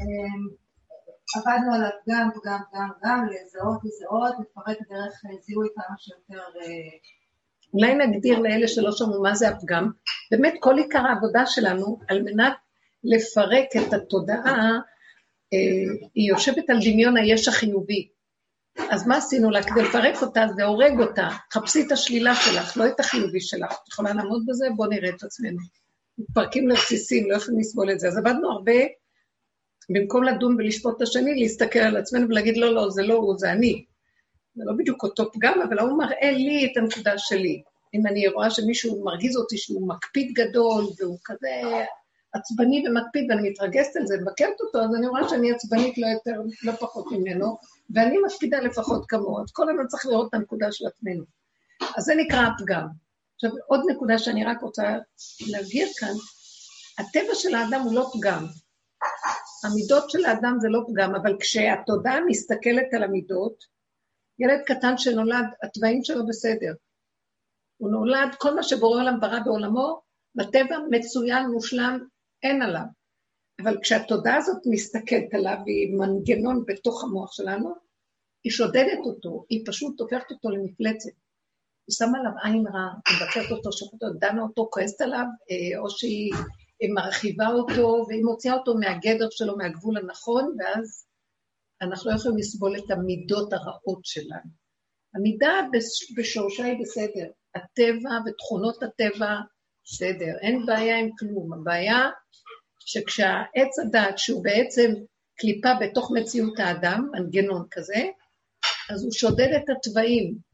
אמ, עבדנו עליו גם, גם, גם, גם, לזהות, לזהות, לפרט דרך זיהוי כמה שיותר... אה, אולי נגדיר לאלה שלא שמעו מה זה הפגם. באמת כל עיקר העבודה שלנו, על מנת לפרק את התודעה, אה, היא יושבת על דמיון היש החיובי. אז מה עשינו לה? כדי לפרק אותה זה הורג אותה. חפשי את השלילה שלך, לא את החיובי שלך. את יכולה לעמוד בזה? בואו נראה את עצמנו. מתפרקים לרסיסים, לא יכולים לסבול את זה. אז עבדנו הרבה, במקום לדון ולשפוט את השני, להסתכל על עצמנו ולהגיד, לא, לא, זה לא הוא, זה אני. זה לא בדיוק אותו פגם, אבל הוא מראה לי את הנקודה שלי. אם אני רואה שמישהו מרגיז אותי שהוא מקפיד גדול, והוא כזה עצבני ומקפיד, ואני מתרגשת על זה, מבקרת אותו, אז אני רואה שאני עצבנית לא יותר, לא פחות ממנו, ואני מקפידה לפחות כמוהו. אז כל הזמן צריך לראות את הנקודה של עצמנו. אז זה נקרא הפגם. עכשיו, עוד נקודה שאני רק רוצה להבהיר כאן, הטבע של האדם הוא לא פגם. המידות של האדם זה לא פגם, אבל כשהתודעה מסתכלת על המידות, ילד קטן שנולד, התוואים שלו בסדר. הוא נולד, כל מה שבורא עולם ברא בעולמו, בטבע מצוין, מושלם, אין עליו. אבל כשהתודעה הזאת מסתכלת עליו, והיא מנגנון בתוך המוח שלנו, היא שודדת אותו, היא פשוט הופכת אותו למפלצת. היא שמה עליו עין רע, היא מבקרת אותו, שופטת אותו, דנה אותו, כועסת עליו, אה, או שהיא מרחיבה אותו, והיא מוציאה אותו מהגדר שלו, מהגבול הנכון, ואז אנחנו לא יכולים לסבול את המידות הרעות שלנו. המידה בשורשה היא בסדר, הטבע ותכונות הטבע, בסדר, אין בעיה עם כלום. הבעיה שכשהעץ הדת, שהוא בעצם קליפה בתוך מציאות האדם, מנגנון כזה, אז הוא שודד את התוואים.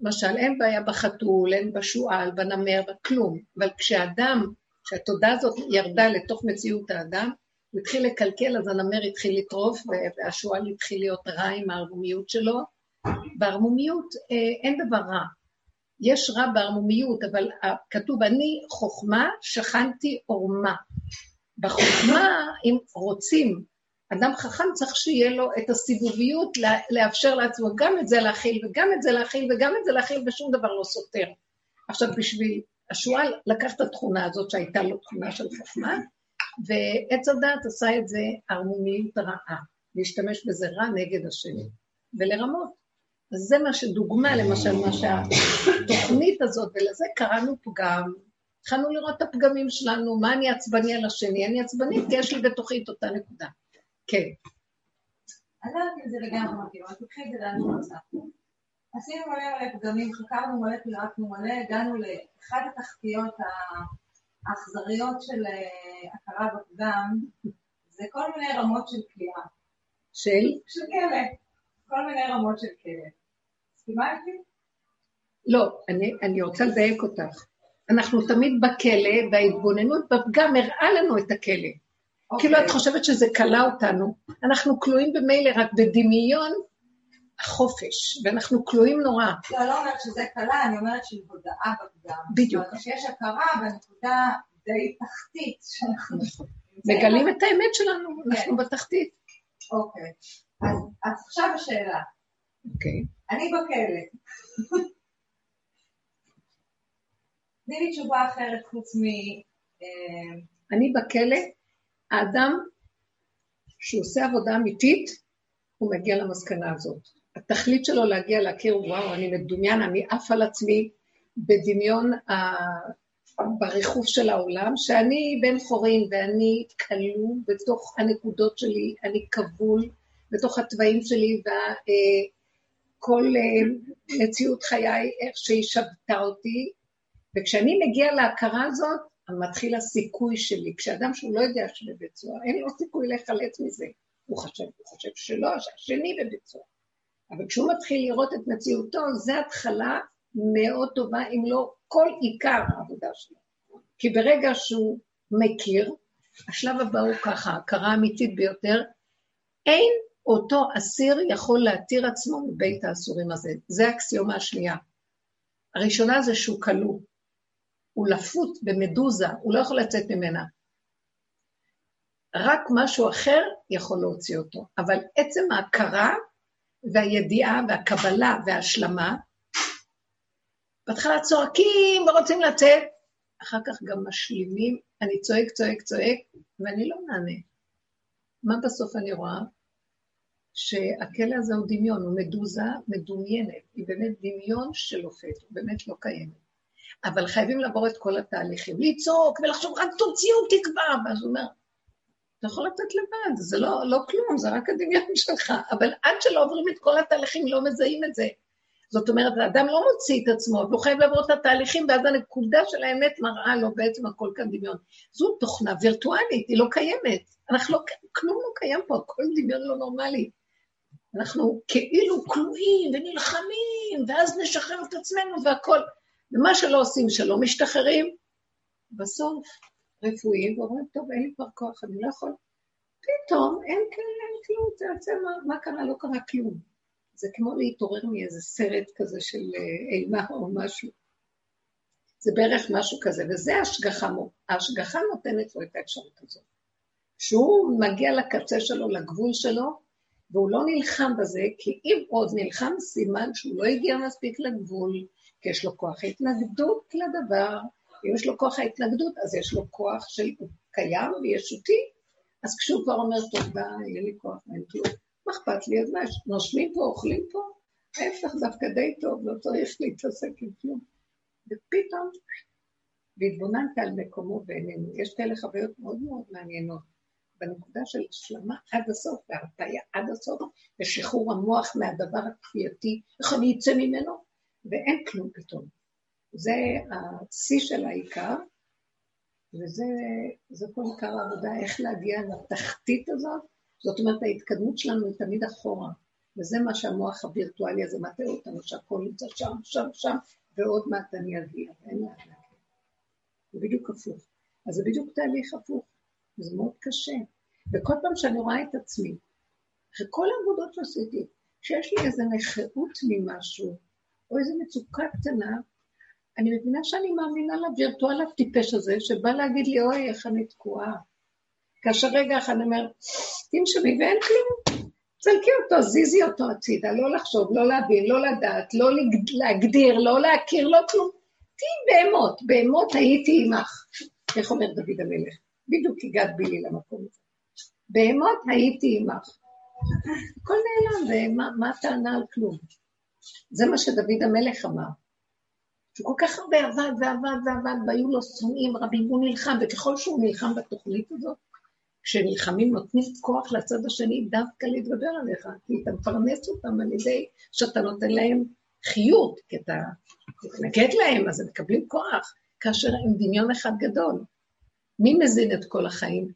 למשל, אין בעיה בחתול, אין בשועל, בנמר, בכלום, אבל כשאדם, כשהתודעה הזאת ירדה לתוך מציאות האדם, הוא התחיל לקלקל, אז הנמר התחיל לטרוף, והשועל התחיל להיות רע עם הערמומיות שלו. בערמומיות אה, אין דבר רע. יש רע בערמומיות, אבל כתוב, אני חוכמה, שכנתי עורמה. בחוכמה, אם רוצים, אדם חכם צריך שיהיה לו את הסיבוביות לאפשר לעצמו גם את זה להכיל, וגם את זה להכיל, וגם את זה להכיל, ושום דבר לא סותר. עכשיו, בשביל השועל לקח את התכונה הזאת שהייתה לו תכונה של חוכמה, ועץ הדת עשה את זה ערמומיות רעה, להשתמש בזה רע נגד השני, ולרמות. אז זה מה שדוגמה, למשל, מה שהתוכנית הזאת, ולזה קראנו פגם, התחלנו לראות את הפגמים שלנו, מה אני עצבני על השני, אני עצבני כי יש לי בתוכי את אותה נקודה. כן. אני לא יודעת אם זה לגמרי מתאים, אבל תקחי את זה לאן שרצה. עשינו מלא מלא פגמים, חקרנו מלא, פירקנו מלא, הגענו לאחד התחתיות האכזריות של אה, הכרה בפגם, זה כל מיני רמות של כליאה. של? של כלא. כל מיני רמות של כלא. מסכימה איתי? לא, אני, אני רוצה לדייק אותך. אנחנו תמיד בכלא, וההתבוננות בפגם הראה לנו את הכלא. Okay. אוקיי. כאילו את חושבת שזה כלה אותנו. אנחנו כלואים במילא רק בדמיון החופש, ואנחנו כלואים נורא. לא, לא אומרת שזה כלה, אני אומרת שהיא הודעה בפגם. בדיוק. זאת אומרת שיש הכרה בנקודה די תחתית שאנחנו... מגלים את האמת שלנו, אנחנו כן. בתחתית. אוקיי. אז, אז עכשיו השאלה. אוקיי. אני בכלא. תני לי תשובה אחרת חוץ מ... אה, אני בכלא, האדם שעושה עבודה אמיתית, הוא מגיע למסקנה הזאת. התכלית שלו להגיע להכיר, וואו, אני מדומיין, אני עף על עצמי בדמיון ה... בריחוף של העולם, שאני בן חורין ואני כלוא בתוך הנקודות שלי, אני כבול בתוך התוואים שלי, וכל אה, מציאות חיי, איך שהיא שבתה אותי, וכשאני מגיע להכרה הזאת, מתחיל הסיכוי שלי. כשאדם שהוא לא יודע שבבית סוהר, אין לו סיכוי להיחלץ מזה. הוא חושב, הוא חושב שלא, שהשני בבית סוהר. אבל כשהוא מתחיל לראות את מציאותו, זו התחלה מאוד טובה, אם לא כל עיקר העבודה שלו. כי ברגע שהוא מכיר, השלב הבא הוא ככה, הכרה אמיתית ביותר, אין אותו אסיר יכול להתיר עצמו מבית האסורים הזה. זה האקסיומה השנייה. הראשונה זה שהוא כלוא. הוא לפות במדוזה, הוא לא יכול לצאת ממנה. רק משהו אחר יכול להוציא אותו. אבל עצם ההכרה והידיעה והקבלה וההשלמה, בהתחלה צועקים ורוצים לצאת, אחר כך גם משלימים, אני צועק, צועק, צועק, ואני לא נענה. מה בסוף אני רואה? שהכלא הזה הוא דמיון, הוא מדוזה מדומיינת, היא באמת דמיון של אופת, הוא באמת לא קיימת. אבל חייבים לעבור את כל התהליכים, לצעוק ולחשוב, רק תוציאו תקווה, ואז הוא אומר, אתה יכול לתת לבד, זה לא, לא כלום, זה רק הדמיון שלך, אבל עד שלא עוברים את כל התהליכים לא מזהים את זה. זאת אומרת, האדם לא מוציא את עצמו, והוא חייב לעבור את התהליכים, ואז הנקודה של האמת מראה לו בעצם הכל כאן דמיון. זו תוכנה וירטואלית, היא לא קיימת. אנחנו לא, כלום לא קיים פה, הכל דמיון לא נורמלי. אנחנו כאילו כלואים ונלחמים, ואז נשחרר את עצמנו והכל. ומה שלא עושים, שלא משתחררים, בסוף רפואיים, ואומרים, טוב, אין לי כבר כוח, אני לא יכול. פתאום אין כאלה, כלום, זה יוצא, מה, מה קרה? לא קרה כלום. זה כמו להתעורר מאיזה סרט כזה של אה, אימה או משהו. זה בערך משהו כזה, וזה השגחה, ההשגחה נותנת לו את האפשרות הזאת. כשהוא מגיע לקצה שלו, לגבול שלו, והוא לא נלחם בזה, כי אם עוד נלחם, סימן שהוא לא הגיע מספיק לגבול, כי יש לו כוח התנגדות לדבר. אם יש לו כוח ההתנגדות, אז יש לו כוח של הוא קיים וישותי. אז כשהוא כבר אומר, טוב, די, אין לי כוח, אין כלום, מה אכפת לי? אז מה, נושמים פה, אוכלים פה? ההפך דווקא די טוב, לא צריך להתעסק עם כלום. ופתאום, והתבוננת על מקומו בעינינו. יש כאלה חוויות מאוד מאוד מעניינות. בנקודה של השלמה עד הסוף, והרפאיה עד הסוף, ושחרור המוח מהדבר הכפייתי, איך אני אצא ממנו? ואין כלום פתאום. זה השיא של העיקר, וזה כל עיקר העבודה, איך להגיע לתחתית הזאת. זאת אומרת, ההתקדמות שלנו היא תמיד אחורה, וזה מה שהמוח הווירטואלי הזה מטעה אותנו, שהכל נמצא שם, שם, שם, ועוד מעט אני אגיע, ואין לאן להגיע. זה בדיוק הפוך. אז זה בדיוק תהליך הפוך. זה מאוד קשה. וכל פעם שאני רואה את עצמי, אחרי כל העבודות שעשיתי, שיש לי איזו נכאות ממשהו, או איזו מצוקה קטנה, אני מבינה שאני מאמינה לווירטואל הטיפש הזה, שבא להגיד לי, אוי, איך אני תקועה. כאשר רגע אחד אני אומר, תנשמי ואין כלום. צלקי אותו, זיזי אותו הצידה, לא לחשוב, לא להבין, לא לדעת, לא להגדיר, לא להכיר, לא כלום. תהיי בהמות, בהמות הייתי עמך. איך אומר דוד המלך? בדיוק הגעת בי למקום הזה. בהמות הייתי עמך. הכל נעלם, ומה הטענה על כלום? זה מה שדוד המלך אמר. שהוא כל כך הרבה עבד ועבד ועבד, והיו לו שונאים רבים, הוא נלחם, וככל שהוא נלחם בתוכנית הזאת, כשנלחמים נותנים כוח לצד השני דווקא להתגבר עליך, כי אתה מפרנס אותם על ידי שאתה נותן להם חיות, כי אתה מתנגד להם, אז הם מקבלים כוח, כאשר הם דמיון אחד גדול. מי מזין את כל החיים?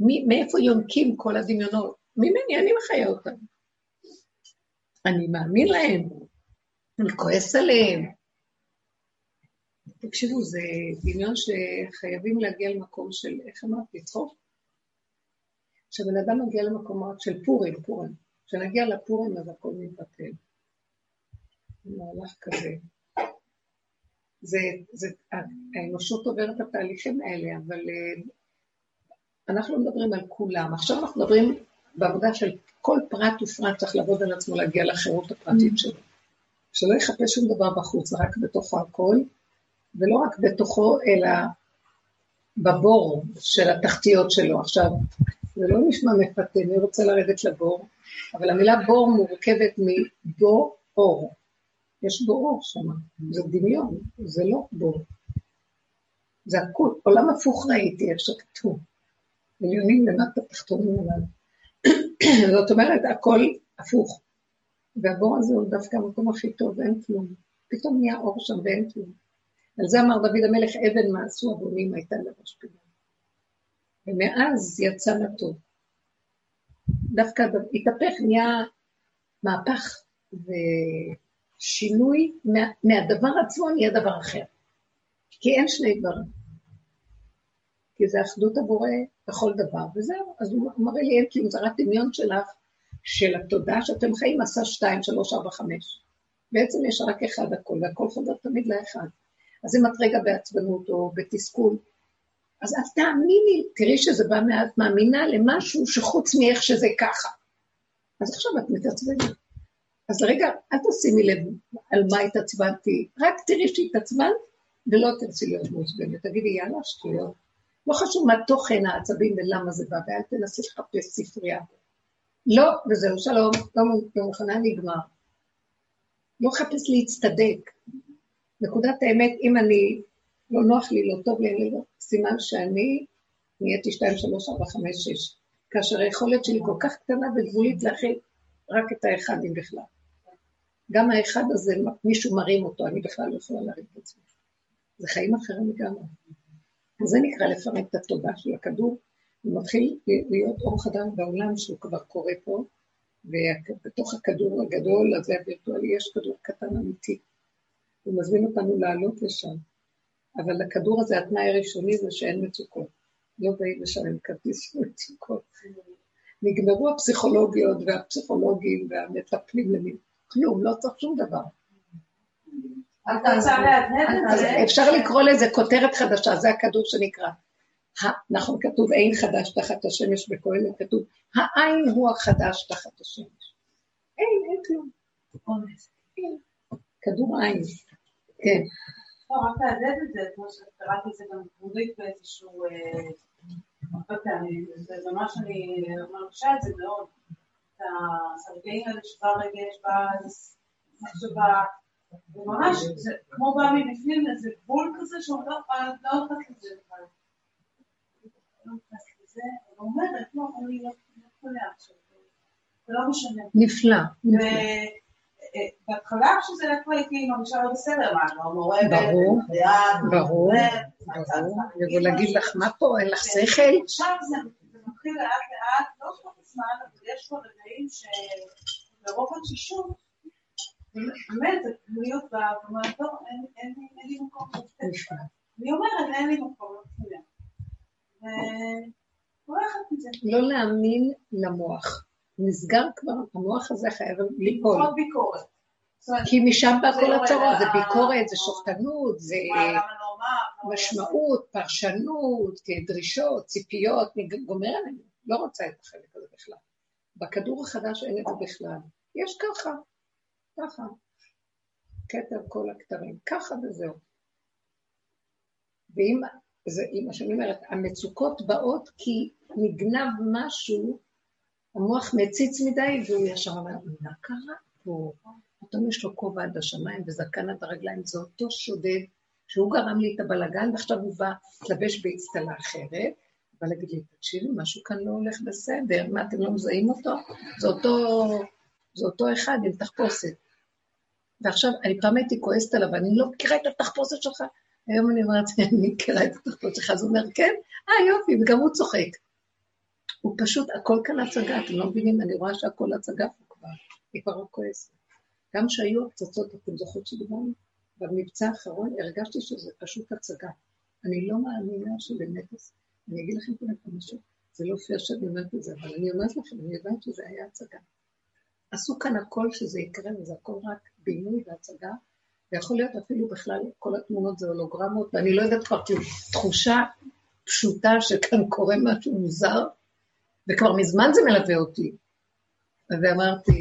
מי, מאיפה יונקים כל הדמיונות? ממני, אני מחיה אותם. אני מאמין להם, אני כועס עליהם. תקשיבו, זה דמיון שחייבים להגיע למקום של, איך אמרת, לצחוק? כשבן אדם מגיע למקומות של פורים, פורים, כשנגיע לפורים אז הכל מתבטל. זה מהלך כזה. זה, זה, האנושות עוברת את התהליכים האלה, אבל אה, אנחנו לא מדברים על כולם. עכשיו אנחנו מדברים בעבודה של כל פרט ופרט צריך לעבוד על עצמו להגיע לחירות הפרטית. שלו. שלא יחפש שום דבר בחוץ, רק בתוכו הכל, ולא רק בתוכו, אלא בבור של התחתיות שלו. עכשיו, זה לא נשמע מפתה, מי רוצה לרדת לבור? אבל המילה בור מורכבת מבור אור. יש בו אור שם, זה דמיון, זה לא בור. זה הכול, עולם הפוך ראיתי, איך שכתוב. עליונים למטה, תחתונים עליו. זאת אומרת, הכל הפוך. והבור הזה הוא דווקא המקום הכי טוב, ואין כלום. פתאום נהיה אור שם ואין כלום. על זה אמר דוד המלך, אבן מעשו הבונים הייתה לראש פינה. ומאז יצא לטוב. דווקא התהפך, נהיה מהפך ושינוי, מה, מהדבר עצמו נהיה דבר אחר. כי אין שני דברים. כי זה אחדות הבורא בכל דבר, וזהו. אז הוא מראה לי, אין כאילו, זה רק דמיון שלך, של התודעה שאתם חיים, עשה שתיים, שלוש, ארבע, חמש. בעצם יש רק אחד הכל, והכל חוזר תמיד לאחד. אז אם את רגע בעצבנות או בתסכול, אז את תאמיני, תראי שזה בא מעט מאמינה למשהו שחוץ מאיך שזה ככה. אז עכשיו את מתעצבנת. אז רגע, אל תשימי לב על מה התעצבנתי, רק תראי שהתעצבנת, ולא תרצי להיות מעוצבנת. תגידי, יאללה, שטויות. לא חשוב מה תוכן העצבים ולמה זה בא, ואל תנסי לחפש ספרייה. לא, וזהו, שלום, לא, לא מוכנה, נגמר. לא לחפש להצטדק. נקודת האמת, אם אני, לא נוח לי, לא טוב לי, אני לא, סימן שאני נהייתי 2, 3, 4, 5, 6. כאשר היכולת שלי כל כך קטנה וגבולית להכיל רק את האחד אם בכלל. גם האחד הזה, מישהו מרים אותו, אני בכלל לא יכולה להרים את עצמי. זה חיים אחרים לגמרי. זה נקרא לפרק את התודעה של הכדור, הוא מתחיל להיות אור חדש בעולם שהוא כבר קורה פה, ובתוך הכדור הגדול הזה הווירטואלי יש כדור קטן אמיתי. הוא מזמין אותנו לעלות לשם. אבל לכדור הזה התנאי הראשוני זה שאין מצוקות. לא באים לשלם כרטיס של מצוקות. נגמרו הפסיכולוגיות והפסיכולוגים והמטפלים למין. כלום, לא צריך שום דבר. אפשר לקרוא לזה כותרת חדשה, זה הכדור שנקרא. נכון, כתוב אין חדש תחת השמש בקהלת, כתוב העין הוא החדש תחת השמש. אין, אין כלום. כדור עין, כן. לא, רק להדד את זה, כמו שקראתי את זה גם בעברית באיזשהו... אה, הרבה פעמים, וממש אני מרגישה את זה מאוד. את הסרגעים האלה שבא רגש, בא מחשבה, וממש, זה כמו בא מבפנים איזה גבול כזה שהוא לא נכנס לזה בכלל. לא נכנס לזה, ואומרת, לא, אני לא יכולה עכשיו, זה לא משנה. נפלא. בהתחלה כשזה כבר הייתי מרגישה לא בסדר, מה, לא מורה, ברור, ברור, ברור, ולהגיד לך מה פה, אין לך שכל? עכשיו זה מתחיל לאט לאט, לא כל הזמן, אבל יש פה רגעים שברוב התשישות, באמת, זה להיות ואומרת, לא, אין לי מקום לתפקד. אני אומרת, אין לי מקום לתפקד. לא להאמין למוח. נסגר כבר, המוח הזה חייב ליפול. פחות ביקורת. כי משם בא כל הצרות, זה ביקורת, זה שופטנות, זה לא משמעות, פרשנות, דרישות, ציפיות, גומר עלינו, לא רוצה את החלק הזה בכלל. בכדור החדש אין את זה בכלל. יש ככה, ככה. כתר כל הכתרים, ככה וזהו. ואם, זה מה שאני אומרת, המצוקות באות כי נגנב משהו המוח מציץ מדי, והוא ישר אומר, מה קרה פה? פתאום יש לו כובע עד השמיים וזקן עד הרגליים, זה אותו שודד, שהוא גרם לי את הבלגן, ועכשיו הוא בא להתלבש באצטלה אחרת, בא להגיד לי, תקשיבי, משהו כאן לא הולך בסדר, מה, אתם לא מזהים אותו? זה אותו, זה אותו אחד עם תחפושת. ועכשיו, אני פעם הייתי כועסת עליו, אני לא מכירה את התחפושת שלך. היום אני אומרת, אני מכירה את התחפושת שלך, אז הוא אומר, כן, אה, יופי, וגם הוא צוחק. הוא פשוט, הכל כאן הצגה, אתם לא מבינים, אני רואה שהכל הצגה פה כבר, היא כבר לא כועסת. גם שהיו הפצצות, אתם זוכרות שדיברנו? במבצע האחרון הרגשתי שזה פשוט הצגה. אני לא מאמינה שבאמת, אני אגיד לכם פה משהו, זה לא פייר שאני אומרת את זה, אבל אני אומרת לכם, אני יודעת שזה היה הצגה. עשו כאן הכל שזה יקרה, וזה הכל רק בינוי והצגה, ויכול להיות אפילו בכלל, כל התמונות זה הולוגרמות, ואני לא יודעת כבר, כאילו, תחושה פשוטה שכאן קורה משהו מוזר, וכבר מזמן זה מלווה אותי. ואמרתי,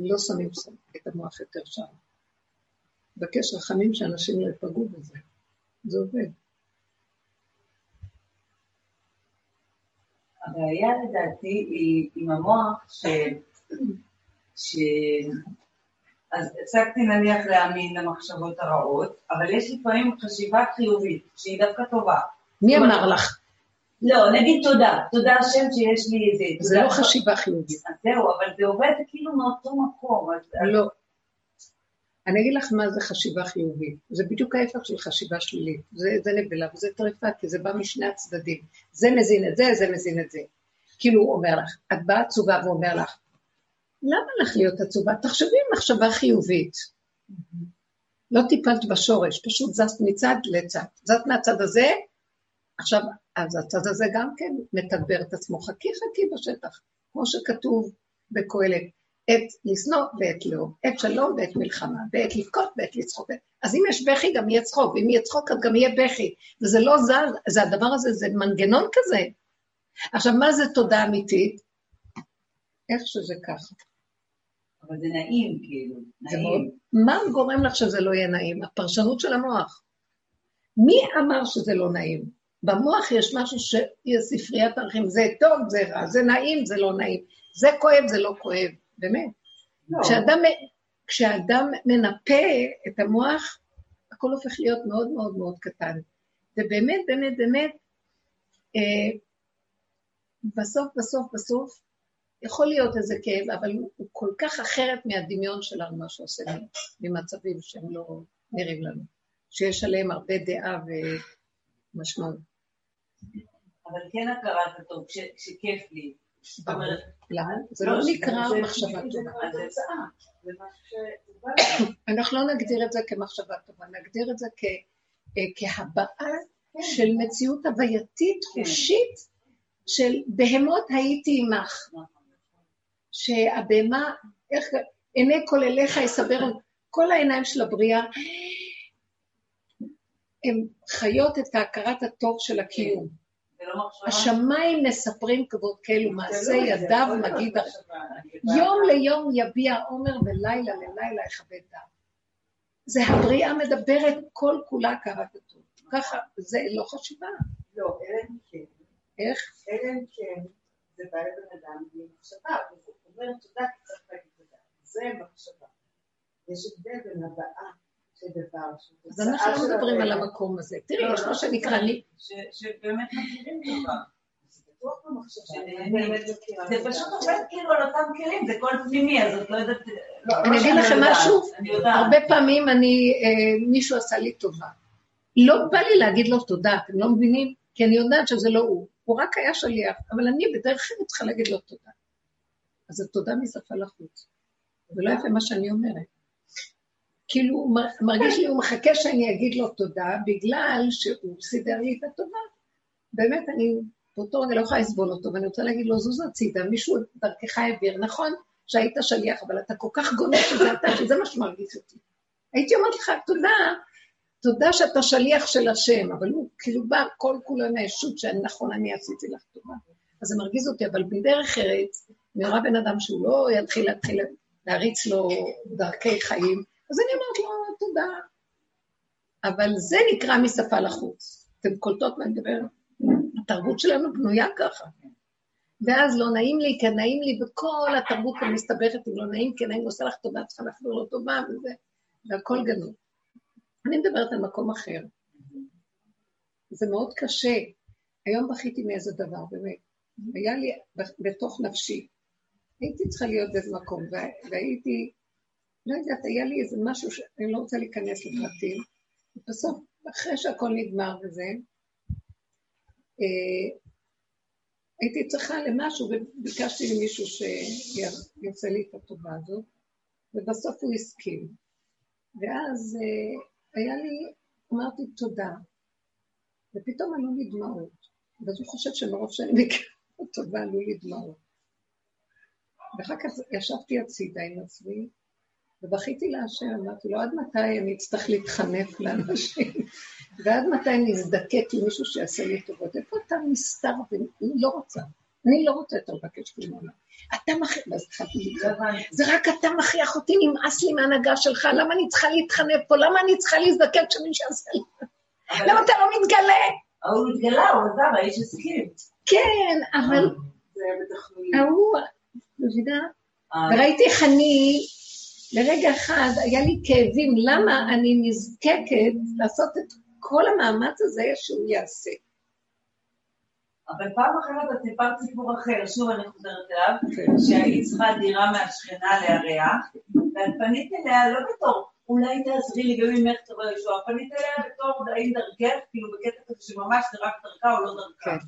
לא שמים את המוח יותר שם. מבקש רחמים שאנשים לא יפגעו בזה. זה עובד. הבעיה לדעתי היא עם המוח ש... ש... אז הפסקתי נניח להאמין למחשבות הרעות, אבל יש לפעמים חשיבה חיובית, שהיא דווקא טובה. מי אמר לך? לא, נגיד תודה, תודה השם שיש לי איזה... זה לא חשיבה חיובית. אז זהו, אבל זה עובד כאילו מאותו מקום. לא. אני אגיד לך מה זה חשיבה חיובית. זה בדיוק ההפך של חשיבה שלילית. זה, זה נבלה וזה טרפה, כי זה בא משני הצדדים. זה מזין את זה, זה מזין את זה. כאילו הוא אומר לך, את באה עצובה ואומר לך, למה לך להיות עצובה? תחשבי מחשבה חיובית. לא טיפלת בשורש, פשוט זזת מצד לצד. זזת מהצד הזה, עכשיו, אז הצד הזה גם כן מתגבר את עצמו. חכי חכי בשטח, כמו שכתוב בקהלת, עת לשנוא ועת לאום, עת שלום ועת מלחמה, ועת לבכות ועת לצחוק. אז אם יש בכי גם יהיה צחוק, ואם יהיה צחוק אז גם יהיה בכי. וזה לא זז, זה הדבר הזה, זה מנגנון כזה. עכשיו, מה זה תודה אמיתית? איך שזה ככה. אבל זה נעים, כאילו, נעים. מה גורם לך שזה לא יהיה נעים? הפרשנות של המוח. מי אמר שזה לא נעים? במוח יש משהו שיש ספריית ערכים, זה טוב, זה רע, זה נעים, זה לא נעים, זה כואב, זה לא כואב, באמת. לא. כשאדם, כשאדם מנפה את המוח, הכל הופך להיות מאוד מאוד מאוד קטן. ובאמת, באמת, באמת, אה, בסוף, בסוף, בסוף, יכול להיות איזה כאב, אבל הוא כל כך אחרת מהדמיון שלנו, מה שעושה ממצבים שהם לא נראים לנו, שיש עליהם הרבה דעה ומשמעות. אבל כן הכרת הטוב, כשכיף לי. זאת אומרת... למה? זה לא, לא נקרא מחשבה טובה. אנחנו לא נגדיר את זה כמחשבה טובה, נגדיר את זה אה, כהבעה של מציאות הווייתית, כן. חושית, של בהמות הייתי עמך. שהבהמה, איך, עיני כל אליך יסבר, כל העיניים של הבריאה, הן חיות את הכרת הטוב של הקיום. לא השמיים מספרים כבוד כאילו, מעשה ידיו מגיד, יום ליום יביע עומר ולילה ללילה יכבד דם. זה הבריאה מדברת כל כולה הכרת הטוב. ככה, זה לא חשיבה. לא, אלא אם כן. איך? אלא אם כן, זה בא לבן אדם בלי מחשבה, הוא אומר תודה כי צריך להגיד תודה. זה מחשבה. יש הבדל בין הבאה של דבר, אז אנחנו לא מדברים על המקום הזה. תראי, יש מה שנקרא לי... שבאמת מכירים תודה. זה פשוט עובד כאילו על אותם כלים, זה קול פנימי, אז את לא יודעת... לא, אני אגיד לכם משהו, הרבה פעמים אני, אה, מישהו עשה לי טובה. לא בא לי להגיד לו תודה, אתם לא מבינים? כי אני יודעת שזה לא הוא. הוא רק היה שליח, אבל אני בדרך כלל צריכה להגיד לו תודה. אז זה תודה משפה לחוץ. ולא יפה מה שאני אומרת. כאילו, הוא מרגיש לי, הוא מחכה שאני אגיד לו תודה, בגלל שהוא סידר לי את הטובה. באמת, אני, באותו רגע לא יכולה לסבול אותו, ואני רוצה להגיד לו, זוז הצידה, מישהו דרכך העביר, נכון שהיית שליח, אבל אתה כל כך גונב שזה אתה, שזה מה שמרגיש אותי. הייתי אומרת לך, תודה, תודה שאתה שליח של השם, אבל הוא כאילו בא כל כולו מהישות שנכון, אני עשיתי לך טובה. אז זה מרגיז אותי, אבל בדרך ארץ, אני רואה בן אדם שהוא לא יתחיל להתחיל להריץ לו דרכי חיים, אז אני אומרת לו, תודה. אבל זה נקרא משפה לחוץ. אתם קולטות מה אני מדבר? התרבות שלנו בנויה ככה. ואז לא נעים לי, כן נעים לי, וכל התרבות המסתבכת, אם לא נעים, כן נעים, עושה לך טובה, צריכה להחזיר לו טובה, וזה, והכל גנוב. אני מדברת על מקום אחר. זה מאוד קשה. היום בכיתי מאיזה דבר, באמת. היה לי בתוך נפשי. הייתי צריכה להיות באיזה מקום, והייתי, לא יודעת, היה לי איזה משהו שאני לא רוצה להיכנס לפרטים. בסוף, אחרי שהכל נגמר וזה, אה, הייתי צריכה למשהו, וביקשתי למישהו שיעשה לי את הטובה הזאת, ובסוף הוא הסכים. ואז אה, היה לי, אמרתי תודה, ופתאום עלו לי דמעות. ואז הוא חושב שמרוב שאני מכירה אותו ועלו לי דמעות. ואחר כך ישבתי הצידה עם עצמי, ובכיתי להשם, אמרתי לו, עד מתי אני אצטרך להתחנף לאנשים? ועד מתי אני אזדקק למישהו שיעשה לי טובות? איפה אתה נסתר? ואני לא רוצה. אני לא רוצה יותר לבקש כלום עולם. אתה מכריח, ואז התחלתי לקרוא, זה רק אתה מכריח אותי, נמאס לי מהנהגה שלך, למה אני צריכה להתחנף פה? למה אני צריכה להזדקק שמישהו יעשה לי? למה אתה לא מתגלה? הוא מתגלה, הוא עזב, האיש הסכים. כן, אבל... ההוא, מבינה? אה. וראיתי איך אני, לרגע אחד, היה לי כאבים, למה אני נזקקת לעשות את כל המאמץ הזה שהוא יעשה. אבל פעם אחרת את סיפרת סיפור אחר, שוב אני חוזרת אליו, כן. שהיית צריכה דירה מהשכנה לארח, ואת פנית אליה לא בתור, אולי תעזרי לי גם אם איך תבוא ישועה, פנית אליה בתור האם דרכך, כאילו בקטע כזה שממש זה רק דרכה או לא דרכה. כן.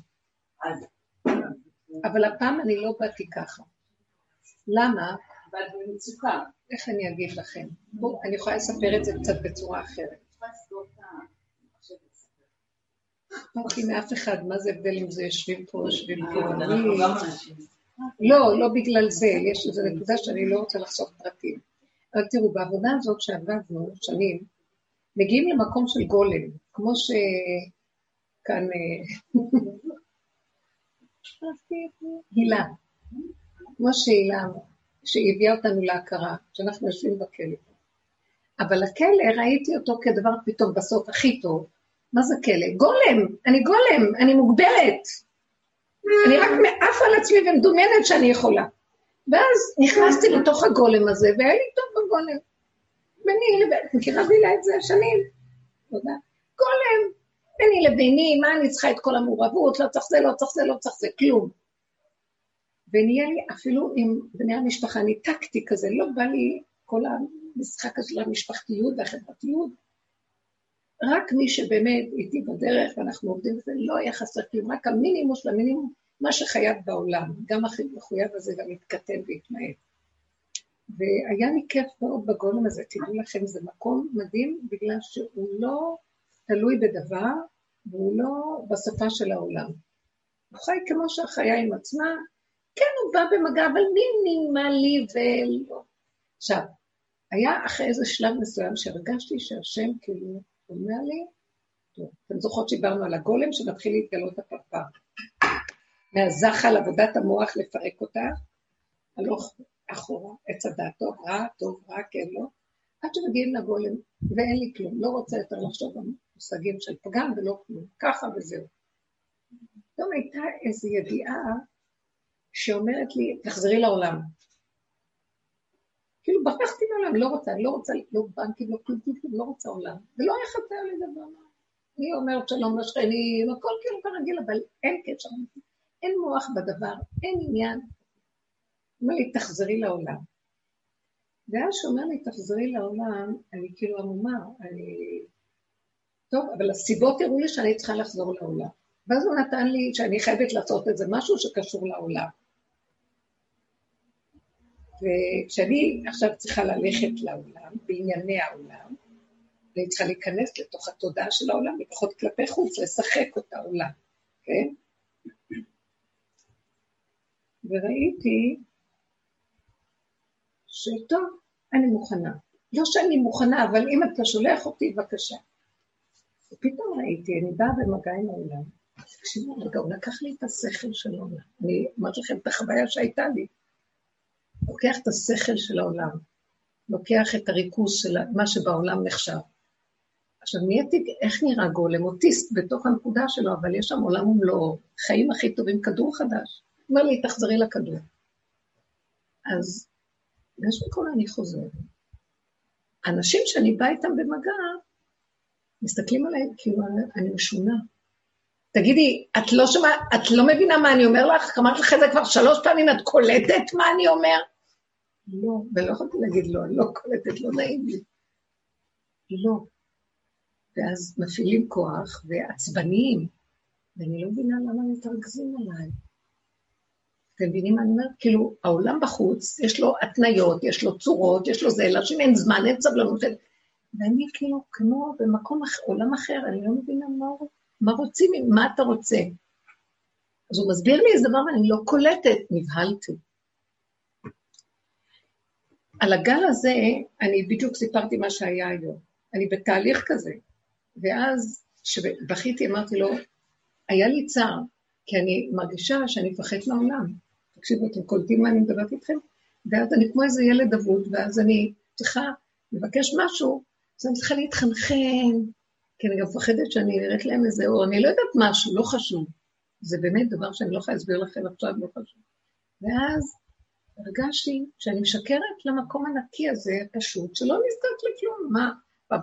אבל הפעם אני לא באתי ככה. למה? ואת במצוקה. איך אני אגיד לכם? בואו, אני יכולה לספר את זה קצת בצורה אחרת. אכפת לי מאף אחד, מה זה הבדל אם זה יושבים פה או יושבים פה? לא, לא בגלל זה, יש איזו נקודה שאני לא רוצה לחשוף פרטים. אבל תראו, בעבודה הזאת שעבדנו שנים, מגיעים למקום של גולם, כמו שכאן... אה, הילה, כמו שהילה, שהיא הביאה אותנו להכרה, שאנחנו יושבים בכלא. אבל הכלא, ראיתי אותו כדבר פתאום בסוף הכי טוב, מה זה כלא? גולם, אני גולם, אני מוגבלת. אני רק מעפה על עצמי ומדומיינת שאני יכולה. ואז נכנסתי לתוך הגולם הזה, והיה לי טוב בגולם. ביני לבין, מכירה בילה את זה שנים? תודה. גולם, ביני לביני, מה אני צריכה את כל המעורבות, לא צריך זה, לא צריך זה, לא צריך זה, כלום. ונהיה לי, אפילו עם בני המשפחה, ניתקתי כזה, לא בא לי כל המשחק הזה של המשפחתיות והחברתיות. רק מי שבאמת איתי בדרך ואנחנו עובדים בזה, לא היה חסר כלום, רק המינימום של המינימום, מה שחייב בעולם. גם הכי מחויב הזה גם יתקטן ויתמעט. והיה לי כיף מאוד בגולם הזה, תדעו לכם, זה מקום מדהים, בגלל שהוא לא תלוי בדבר, והוא לא בשפה של העולם. הוא חי כמו שהחיה עם עצמה, כן, הוא בא במגע, אבל מינימלי ולא. עכשיו, היה אחרי איזה שלב מסוים שהרגשתי שהשם כאילו אומר לי, טוב, אתם זוכרות שדיברנו על הגולם שמתחיל להתגלות הפרפר. מהזחל, עבודת המוח, לפרק אותה, הלוך אחורה, עץ הדעת טוב, רע, טוב, רע, כן, לא, עד שמגיעים לגולם, ואין לי כלום, לא רוצה יותר לחשוב במושגים של פגם ולא כלום, ככה וזהו. פתאום הייתה איזו ידיעה שאומרת לי, תחזרי לעולם. כאילו ברחתי מעולם, לא רוצה, לא רוצה, לא בנקים, לא כלום, לא רוצה עולם. ולא היה חסר לי דבר. אני אומרת שלום לשכנים, הכל כאילו כרגיל, אבל אין קשר, אין מוח בדבר, אין עניין. אומר לי, תחזרי לעולם. ואז שהוא אומר לי, תחזרי לעולם, אני כאילו עמומה, אני... טוב, אבל הסיבות הראו לי שאני צריכה לחזור לעולם. ואז הוא נתן לי שאני חייבת לעשות איזה משהו שקשור לעולם. וכשאני עכשיו צריכה ללכת לעולם, בענייני העולם, אני צריכה להיכנס לתוך התודעה של העולם, לפחות כלפי חוץ, לשחק אותה עולם, כן? וראיתי שטוב, אני מוכנה. לא שאני מוכנה, אבל אם אתה שולח אותי, בבקשה. ופתאום ראיתי, אני באה במגע עם העולם. תקשיבו רגע, הוא לקח לי את השכל של העולם. אני אומרת לכם את החוויה שהייתה לי. לוקח את השכל של העולם, לוקח את הריכוז של מה שבעולם נחשב. עכשיו, נהייתי, איך נראה גולם? אוטיסט בתוך הנקודה שלו, אבל יש שם עולם ומלואו, חיים הכי טובים, כדור חדש. אומר לי, תחזרי לכדור. אז יש בכל אני חוזרת. אנשים שאני באה איתם במגע, מסתכלים עליי כאילו אני משונה. תגידי, את לא שומעת, את לא מבינה מה אני אומר לך? אמרתי לך את זה כבר שלוש פעמים, את קולטת מה אני אומר? לא, ולא יכולתי להגיד לא, אני לא קולטת, לא נעים לי. לא. ואז מפעילים כוח ועצבניים, ואני לא מבינה למה מתרכזים עליי. אתם מבינים מה אני אומרת? כאילו, העולם בחוץ, יש לו התניות, יש לו צורות, יש לו זה, לאנשים אין זמן, אין סבלנות. ואני כאילו כמו במקום אחר, עולם אחר, אני לא מבינה מה, מה רוצים, מה אתה רוצה. אז הוא מסביר לי איזה דבר ואני לא קולטת, נבהלתי. על הגל הזה, אני בדיוק סיפרתי מה שהיה היום. אני בתהליך כזה. ואז, כשבכיתי, אמרתי לו, היה לי צער, כי אני מרגישה שאני מפחד מהעולם. תקשיבו, אתם קולטים מה אני מדברת איתכם? ואז אני כמו איזה ילד אבוד, ואז אני צריכה לבקש משהו, אז אני צריכה להתחנחן, כי אני גם מפחדת שאני נראית להם איזה אור, אני לא יודעת משהו, לא חשוב. זה באמת דבר שאני לא יכולה להסביר לכם עכשיו, לא חשוב. ואז הרגשתי שאני משקרת למקום הנקי הזה, פשוט, שלא נזכרת לכלום. מה,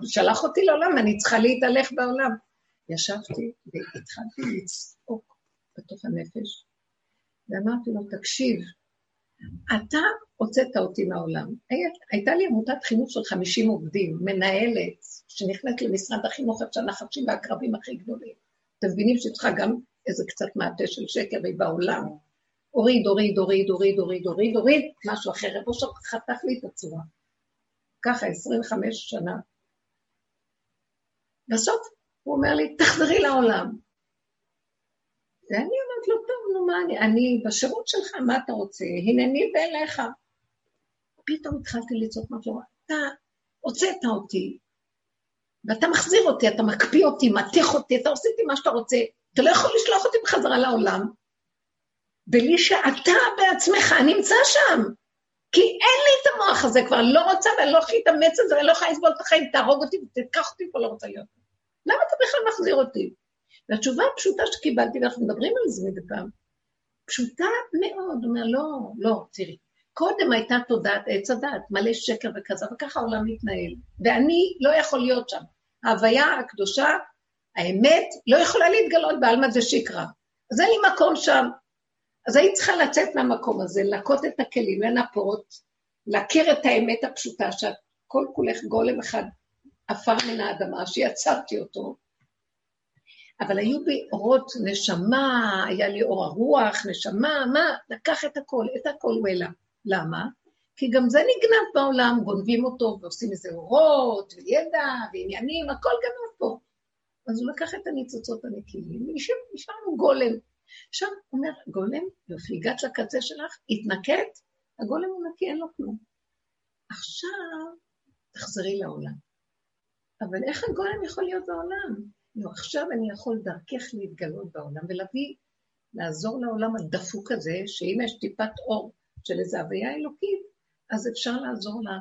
שלח אותי לעולם, אני צריכה להתהלך בעולם. ישבתי והתחלתי לצעוק בתוך הנפש, ואמרתי לו, תקשיב, אתה הוצאת אותי מהעולם. הייתה לי עמותת חינוך של 50 עובדים, מנהלת, שנכנסת למשרד החינוך, את הנחשים והקרבים הכי גדולים. אתם מבינים שצריכה גם איזה קצת מעטה של שקר, והיא בעולם. הוריד, הוריד, הוריד, הוריד, הוריד, הוריד, הוריד, משהו אחר, רבו שם חתך לי את הצורה. ככה, 25 שנה. בסוף הוא אומר לי, תחזרי לעולם. ואני אומרת לו, טוב, נו מה אני, אני בשירות שלך, מה אתה רוצה? הנני ואליך. פתאום התחלתי לצעוק משהו, אתה הוצאת אותי, ואתה מחזיר אותי, אתה מקפיא אותי, מתך אותי, אתה עושה איתי מה שאתה רוצה, אתה לא יכול לשלוח אותי בחזרה לעולם, בלי שאתה בעצמך נמצא שם. כי אין לי את המוח הזה כבר, לא רוצה ואני לא יכולה להתאמץ את זה, אני לא יכולה לסבול את החיים, תהרוג אותי ותקח אותי פה, לא רוצה להיות. למה אתה בכלל מחזיר אותי? והתשובה הפשוטה שקיבלתי, ואנחנו מדברים על זה מדי פעם, פשוטה מאוד, אומר, לא, לא, תראי, קודם הייתה תודעת עץ הדת, מלא שקר וכזה, וככה העולם מתנהל, ואני לא יכול להיות שם. ההוויה הקדושה, האמת, לא יכולה להתגלות בעלמא זה שקרה. אז אין לי מקום שם. אז היית צריכה לצאת מהמקום הזה, לנקות את הכלים, לנפות, להכיר את האמת הפשוטה, שאת כל כולך גולם אחד עפר מן האדמה, שיצרתי אותו, אבל היו בי אורות נשמה, היה לי אור הרוח, נשמה, מה? לקח את הכל, את הכל הוא העלה. למה? כי גם זה נגנב בעולם, גונבים אותו ועושים איזה אורות, וידע, ועניינים, הכל גנב פה. אז הוא לקח את הניצוצות הנקיים, ונשארנו גולם. עכשיו, הוא אומר, גולם, יופי, הגעת לקצה שלך, התנקט, הגולם הוא נקי, אין לו כלום. עכשיו, תחזרי לעולם. אבל איך הגולם יכול להיות בעולם? לא, עכשיו אני יכול דרכך להתגלות בעולם ולהביא, לעזור לעולם הדפוק הזה, שאם יש טיפת אור של איזו הוויה אלוקית, אז אפשר לעזור לה,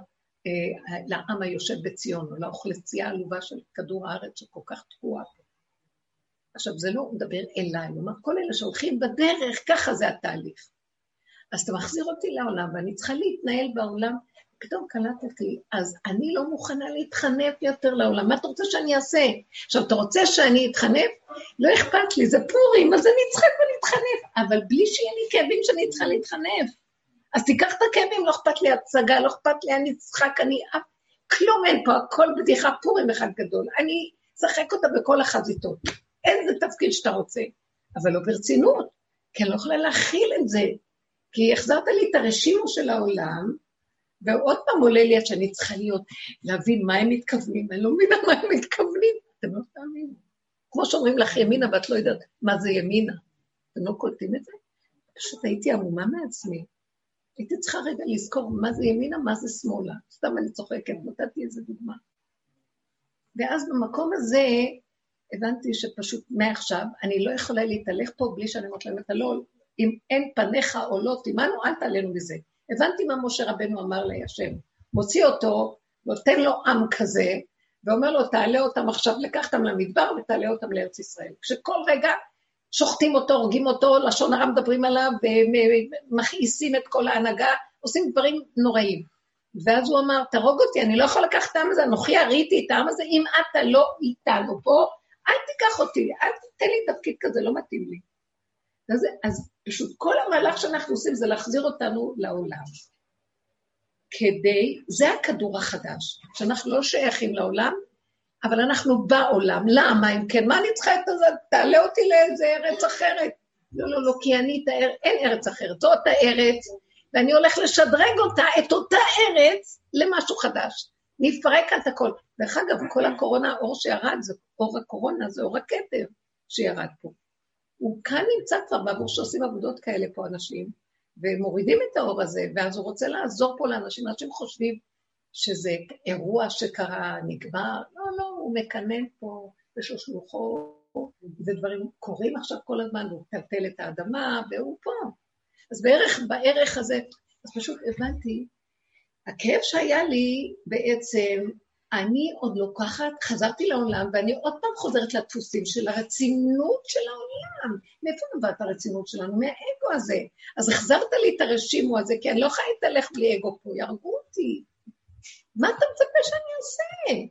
אה, לעם היושב בציון, או לאוכלוסייה העלובה של כדור הארץ שכל כך תקועה פה. עכשיו, זה לא מדבר אליי, אומר, כל אלה שהולכים בדרך, ככה זה התהליך. אז אתה מחזיר אותי לעולם, ואני צריכה להתנהל בעולם פתאום קלטתי, אז אני לא מוכנה להתחנף יותר לעולם, מה אתה רוצה שאני אעשה? עכשיו, אתה רוצה שאני אתחנף? לא אכפת לי, זה פורים, אז אני אצחק ואני אתחנף, אבל בלי שיהיה לי כאבים שאני צריכה להתחנף. אז תיקח את הכאבים, לא אכפת לי הצגה, לא אכפת לי, אני אצחק, אני אף... כלום אין פה, הכל בדיחה פורים אחד גדול. אני אשחק אותה בכל החזיתות. איזה תפקיד שאתה רוצה, אבל לא ברצינות, כי אני לא יכולה להכיל את זה. כי החזרת לי את הרשימו של העולם, ועוד פעם עולה לי עד שאני צריכה להיות, להבין מה הם מתכוונים, אני לא מבינה מה הם מתכוונים, אתם לא תאמינו. כמו שאומרים לך ימינה ואת לא יודעת מה זה ימינה. אתם לא קולטים את זה? פשוט הייתי עמומה מעצמי. הייתי צריכה רגע לזכור מה זה ימינה, מה זה שמאלה. סתם אני צוחקת, נתתי איזה דוגמה. ואז במקום הזה הבנתי שפשוט מעכשיו אני לא יכולה להתהלך פה בלי שאני אומרת להם, אתה לא, אם אין פניך עולות עמנו, אל תעלנו מזה. הבנתי מה משה רבנו אמר לי, השם. מוציא אותו, נותן לו עם כזה, ואומר לו, תעלה אותם עכשיו, לקח אותם למדבר ותעלה אותם לארץ ישראל. כשכל רגע שוחטים אותו, הורגים אותו, לשון הרע מדברים עליו, ומכעיסים את כל ההנהגה, עושים דברים נוראים. ואז הוא אמר, תהרוג אותי, אני לא יכול לקחת את העם הזה, אנוכי הריתי את העם הזה, אם אתה לא איתנו פה, אל תיקח אותי, אל תתן לי תפקיד כזה, לא מתאים לי. אז, אז פשוט כל המהלך שאנחנו עושים זה להחזיר אותנו לעולם. כדי, זה הכדור החדש, שאנחנו לא שייכים לעולם, אבל אנחנו בעולם. למה? אם כן, מה אני צריכה את זה? תעלה אותי לאיזה ארץ אחרת. לא, לא, לא, כי אני את הארץ, אין ארץ אחרת, זאת הארץ, ואני הולך לשדרג אותה, את אותה ארץ, למשהו חדש. נפרק את הכל. דרך אגב, כל הקורונה, האור שירד, זה אור הקורונה, זה אור הכתר שירד פה. הוא כאן נמצא כבר, בעבור שעושים עבודות כאלה פה אנשים, ומורידים את האור הזה, ואז הוא רוצה לעזור פה לאנשים, אנשים חושבים שזה אירוע שקרה, נגמר, לא, לא, הוא מקנן פה, יש לו שלוחות, ודברים קורים עכשיו כל הזמן, הוא מטלטל את האדמה, והוא פה. אז בערך, בערך הזה, אז פשוט הבנתי, הכאב שהיה לי בעצם אני עוד לוקחת, חזרתי לעולם, ואני עוד פעם חוזרת לדפוסים של הרצינות של העולם. מאיפה נובעת הרצינות שלנו? מהאגו הזה. אז החזרת לי את הרשימו הזה, כי אני לא יכולה להתהלך בלי אגו פה, יהרגו אותי. מה אתה מצפה שאני אעשה?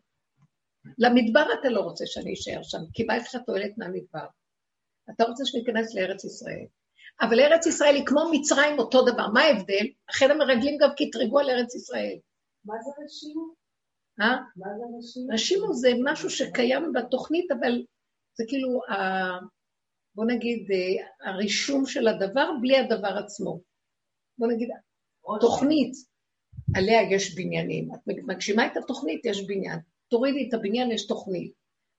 למדבר אתה לא רוצה שאני אשאר שם, יש לך תועלת מהמדבר? אתה רוצה שניכנס לארץ ישראל. אבל ארץ ישראל היא כמו מצרים אותו דבר, מה ההבדל? אכן המרגלים גם קטרגו על ארץ ישראל. מה זה רשימו? אה? מה זה רשימו? רשימו זה משהו שקיים בתוכנית, אבל זה כאילו, ה... בוא נגיד, אה, הרישום של הדבר בלי הדבר עצמו. בוא נגיד, תוכנית, עליה יש בניינים. את מגשימה את התוכנית, יש בניין. תורידי את הבניין, יש תוכנית.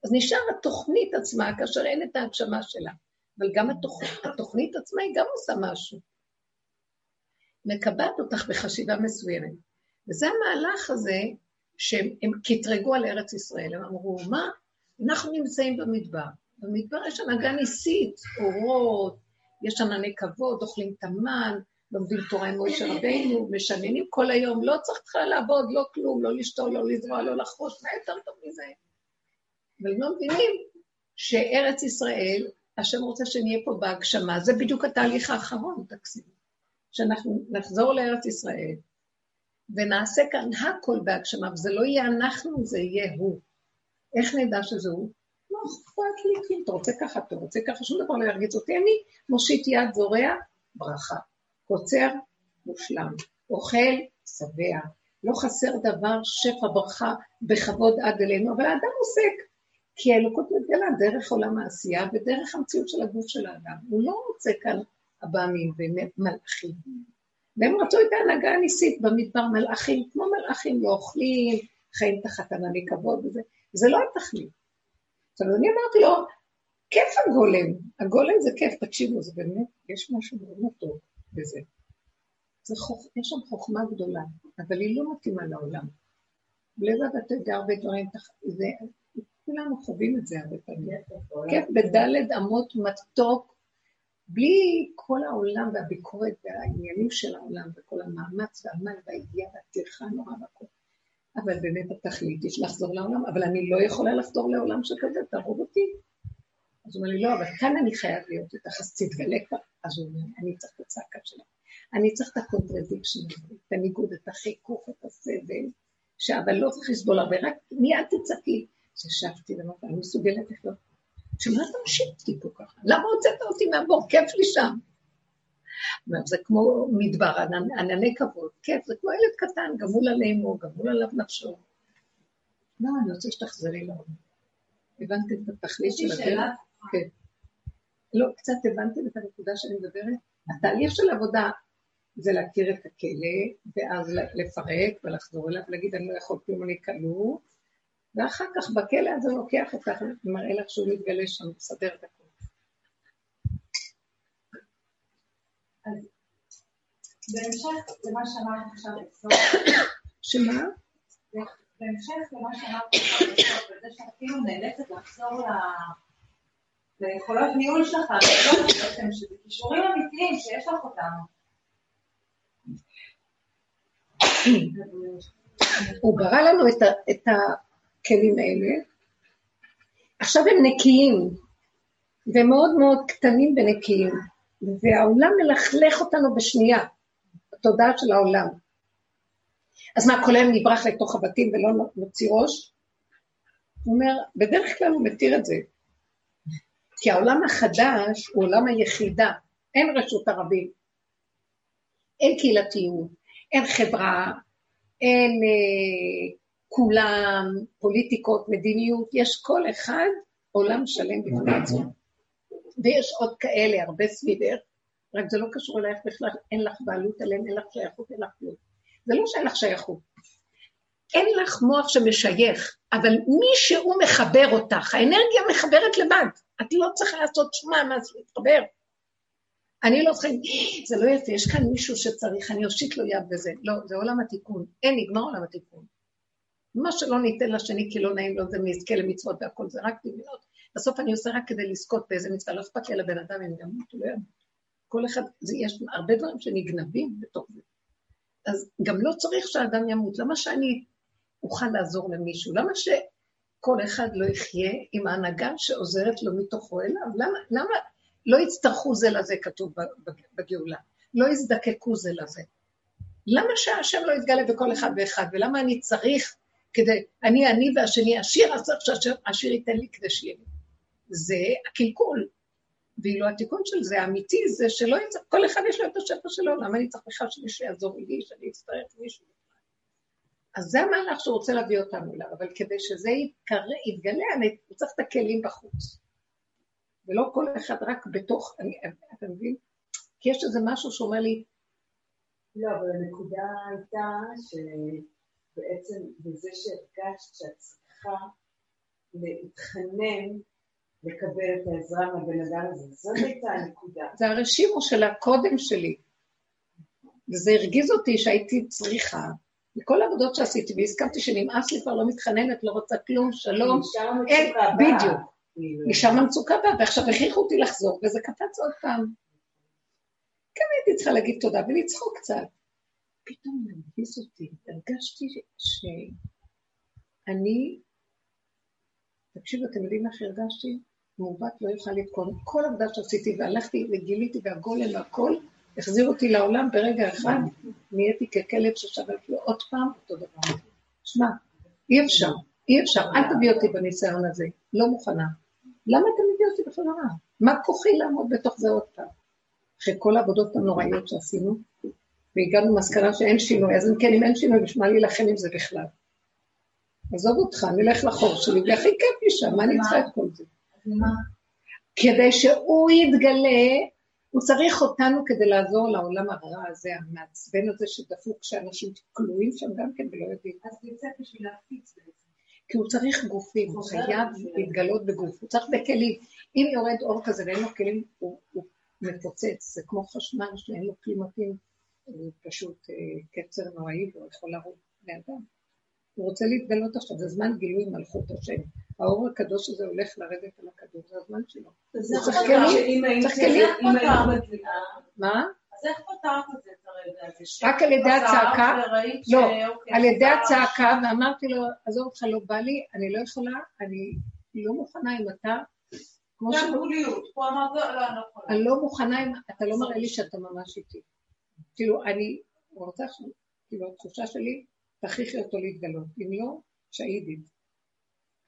אז נשאר התוכנית עצמה, כאשר אין את ההגשמה שלה. אבל גם התוכנית, התוכנית עצמה היא גם עושה משהו. מקבעת אותך בחשיבה מסוימת. וזה המהלך הזה שהם קטרגו על ארץ ישראל, הם אמרו, מה? אנחנו נמצאים במדבר. במדבר יש הנהגה ניסית, אורות, יש ענני כבוד, אוכלים תמן, לומדים תורה עם מוישה רבינו, משננים כל היום, לא צריך בכלל לעבוד, לא כלום, לא לשתול, לא לזרוע, לא לחרוש, מה יותר טוב מזה? אבל לא מבינים שארץ ישראל, השם רוצה שנהיה פה בהגשמה, זה בדיוק התהליך האחרון, תקשיבו. שאנחנו נחזור לארץ ישראל ונעשה כאן הכל בהגשמה, וזה לא יהיה אנחנו, זה יהיה הוא. איך נדע שזה הוא? לא אכפת לי, כי אתה רוצה ככה, אתה רוצה ככה, שום דבר לא ירגיץ אותי. אני מושיט יד, זורע, ברכה. קוצר, מושלם. אוכל, שבע. לא חסר דבר, שפע, ברכה, בכבוד עד אלינו, אבל האדם עוסק. כי האלוקות מתגלה דרך עולם העשייה ודרך המציאות של הגוף של האדם. הוא לא רוצה כאן אב"מים ומלאכים. והם רצו את ההנהגה הניסית במדבר, מלאכים, כמו מלאכים, לא אוכלים, חיים תחת ענני כבוד וזה. זה לא התכלית. עכשיו, אני אמרתי לו, כיף הגולם, הגולם זה כיף, תקשיבו, זה באמת, יש משהו מאוד טוב בזה. זה חוכ... יש שם חוכמה גדולה, אבל היא לא מתאימה לעולם. לבד אתה יודע הרבה דברים, זה, כולנו חווים את זה הרבה פעמים. כיף בדלת אמות מתוק, בלי כל העולם והביקורת והעניינים של העולם וכל המאמץ והעמל והידיעה והטרחה נורא והכל. אבל באמת התכלית היא לחזור לעולם, אבל אני לא יכולה לחזור לעולם שכזה, תהרוג אותי. אז הוא אומר לי, לא, אבל כאן אני חייב להיות איתך, אז תתגלה כבר. אז הוא אומר, אני צריך את הצעקה שלך. אני צריך את ה contradiction את הניגוד, את החיכוך, את הסבל, אבל לא צריך לסבול הרבה, רק מיד תצעקי. ישבתי ואמרתי, אני מסוגלת לחיות. שמה אתה משיב אותי פה ככה? למה הוצאת אותי מהבור? כיף לי שם. זה כמו מדבר, ענני כבוד, כיף, זה כמו ילד קטן, גמול עלי אמו, גמול עליו נפשו. לא, אני רוצה שתחזרי לעולם. הבנתם את התכלית של הדרך? כן. לא, קצת הבנתם את הנקודה שאני מדברת? התהליך של עבודה זה להכיר את הכלא, ואז לפרק ולחזור אליו ולהגיד, אני לא יכול כלום, אני כלוא, ואחר כך בכלא הזה לוקח אותך, מראה לך שהוא מתגלה שם, מסדר את הכול. אז בהמשך למה שאמרת עכשיו בסוף, שמה? בהמשך למה שאמרת עכשיו בסוף, בזה שאת כאילו נאלצת לחזור ליכולות ניהול שלך, שזה כישורים אמיתיים שיש לך אותם. הוא ברא לנו את הכלים האלה. עכשיו הם נקיים, ומאוד מאוד קטנים ונקיים. והעולם מלכלך אותנו בשנייה, בתודעה של העולם. אז מה, כל היום נברח לתוך הבתים ולא נוציא ראש? הוא אומר, בדרך כלל הוא מתיר את זה. כי העולם החדש הוא עולם היחידה, אין רשות הרבים, אין קהילתיות, אין חברה, אין אה, כולם, פוליטיקות, מדיניות, יש כל אחד עולם שלם בפני עצמו. ויש עוד כאלה, הרבה סביבך, רק זה לא קשור אלייך בכלל, אין לך בעלות עליהם, אין לך שייכות, אין לך כלום. זה לא שאין לך שייכות. אין לך מוח שמשייך, אבל מישהו מחבר אותך, האנרגיה מחברת לבד. את לא צריכה לעשות שום מאמץ להתחבר. אני לא צריכה, זה לא יפה, יש כאן מישהו שצריך, אני אושיט לו יד וזה. לא, זה עולם התיקון. אין, נגמר עולם התיקון. מה שלא ניתן לשני כי לא נעים לו, זה נזכה למצוות והכל, זה רק דמיונות. בסוף אני עושה רק כדי לזכות באיזה מצווה, לא אכפת לי לבן אדם אם ימות או לא ימות. כל אחד, זה, יש הרבה דברים שנגנבים בתוך זה. אז גם לא צריך שהאדם ימות. למה שאני אוכל לעזור למישהו? למה שכל אחד לא יחיה עם ההנהגה שעוזרת לו מתוכו אליו? למה, למה לא יצטרכו זה לזה, כתוב בגאולה? לא יזדקקו זה לזה. למה שהשם לא יתגלה בכל אחד ואחד? ולמה אני צריך כדי, אני אני והשני עשיר, אז צריך שהעשיר ייתן לי כדי שיהיה לי. זה הקלקול. ואילו התיקון של זה, האמיתי, זה שלא יצא, כל אחד יש לו את השפע שלו, למה אני צריך בכלל שמישהו יעזור לי, שאני אצטרך מישהו? אז זה המהלך שהוא רוצה להביא אותנו אליו, אבל כדי שזה יתקרא, יתגלה, אני צריך את הכלים בחוץ. ולא כל אחד רק בתוך, אני, אתה מבין? כי יש איזה משהו שאומר לי... לא, אבל הנקודה הייתה שבעצם בזה שהרגשת שאת צריכה להתחנן לקבל את העזרה מהבן אדם הזה. זאת הייתה הנקודה. זה הרשימו של הקודם שלי. וזה הרגיז אותי שהייתי צריכה, מכל העבודות שעשיתי, והסכמתי שנמאס לי כבר, לא מתחננת, לא רוצה כלום, שלום. נשאר המצוקה הבאה. בדיוק. נשאר המצוקה הבאה, ועכשיו הכריחו אותי לחזור, וזה קפץ עוד פעם. כן הייתי צריכה להגיד תודה ולצחוק קצת. פתאום הרגיז אותי, הרגשתי שאני תקשיבו, אתם יודעים איך הרגשתי? מעוות לא יוכל לתקון. כל עבודה שעשיתי והלכתי וגיליתי והגולם והכל, החזיר אותי לעולם ברגע אחד. נהייתי ככלב ששווה לו עוד פעם אותו דבר. שמע, אי אפשר, אי אפשר, אל תביא אותי בניסיון הזה, לא מוכנה. למה אתה מביא אותי בחזרה? מה כוחי לעמוד בתוך זה עוד פעם? אחרי כל העבודות הנוראיות שעשינו, והגענו למסקנה שאין שינוי, אז אם כן, אם אין שינוי, בשביל מה להילחם עם זה בכלל? עזוב אותך, נלך לחור שלי, והכי כיף לי שם, מה אני צריכה את כל זה? כדי שהוא יתגלה, הוא צריך אותנו כדי לעזור לעולם הרע הזה, המעצבן הזה שדפוק, שאנשים כלואים שם גם כן ולא יודעים. אז יוצא בשביל להפיץ. כי הוא צריך גופים, הוא חייב להתגלות בגוף, הוא צריך בכלים. אם יורד אור כזה ואין לו כלים, הוא, מפוצץ, זה כמו חשמל שאין לו כלי מתאים, הוא פשוט אה, קצר נוראי והוא יכול להרוג בני אדם. הוא רוצה להתגלות עכשיו, זה זמן גילוי מלכות השם. האור הקדוש הזה הולך לרדת על הכדור, זה הזמן שלו. זה צריך כלים, צריך כלים. מה? אז איך פתרת את זה כרגע? רק על ידי חזרת הצעקה? וראית לא, על ידי. הצעקה, ואמרתי לו, עזוב אותך, לא בא לי, אני לא יכולה, אני לא מוכנה אם אתה, כמו ש... פה אמרת, לא, לא, אני לא יכולה. אני לא מוכנה אם אתה לא מראה לי שאתה ממש איתי. כאילו, אני רוצה עכשיו, כאילו, התחושה שלי, תכריחי אותו להתגלות. אם לא, שהידית.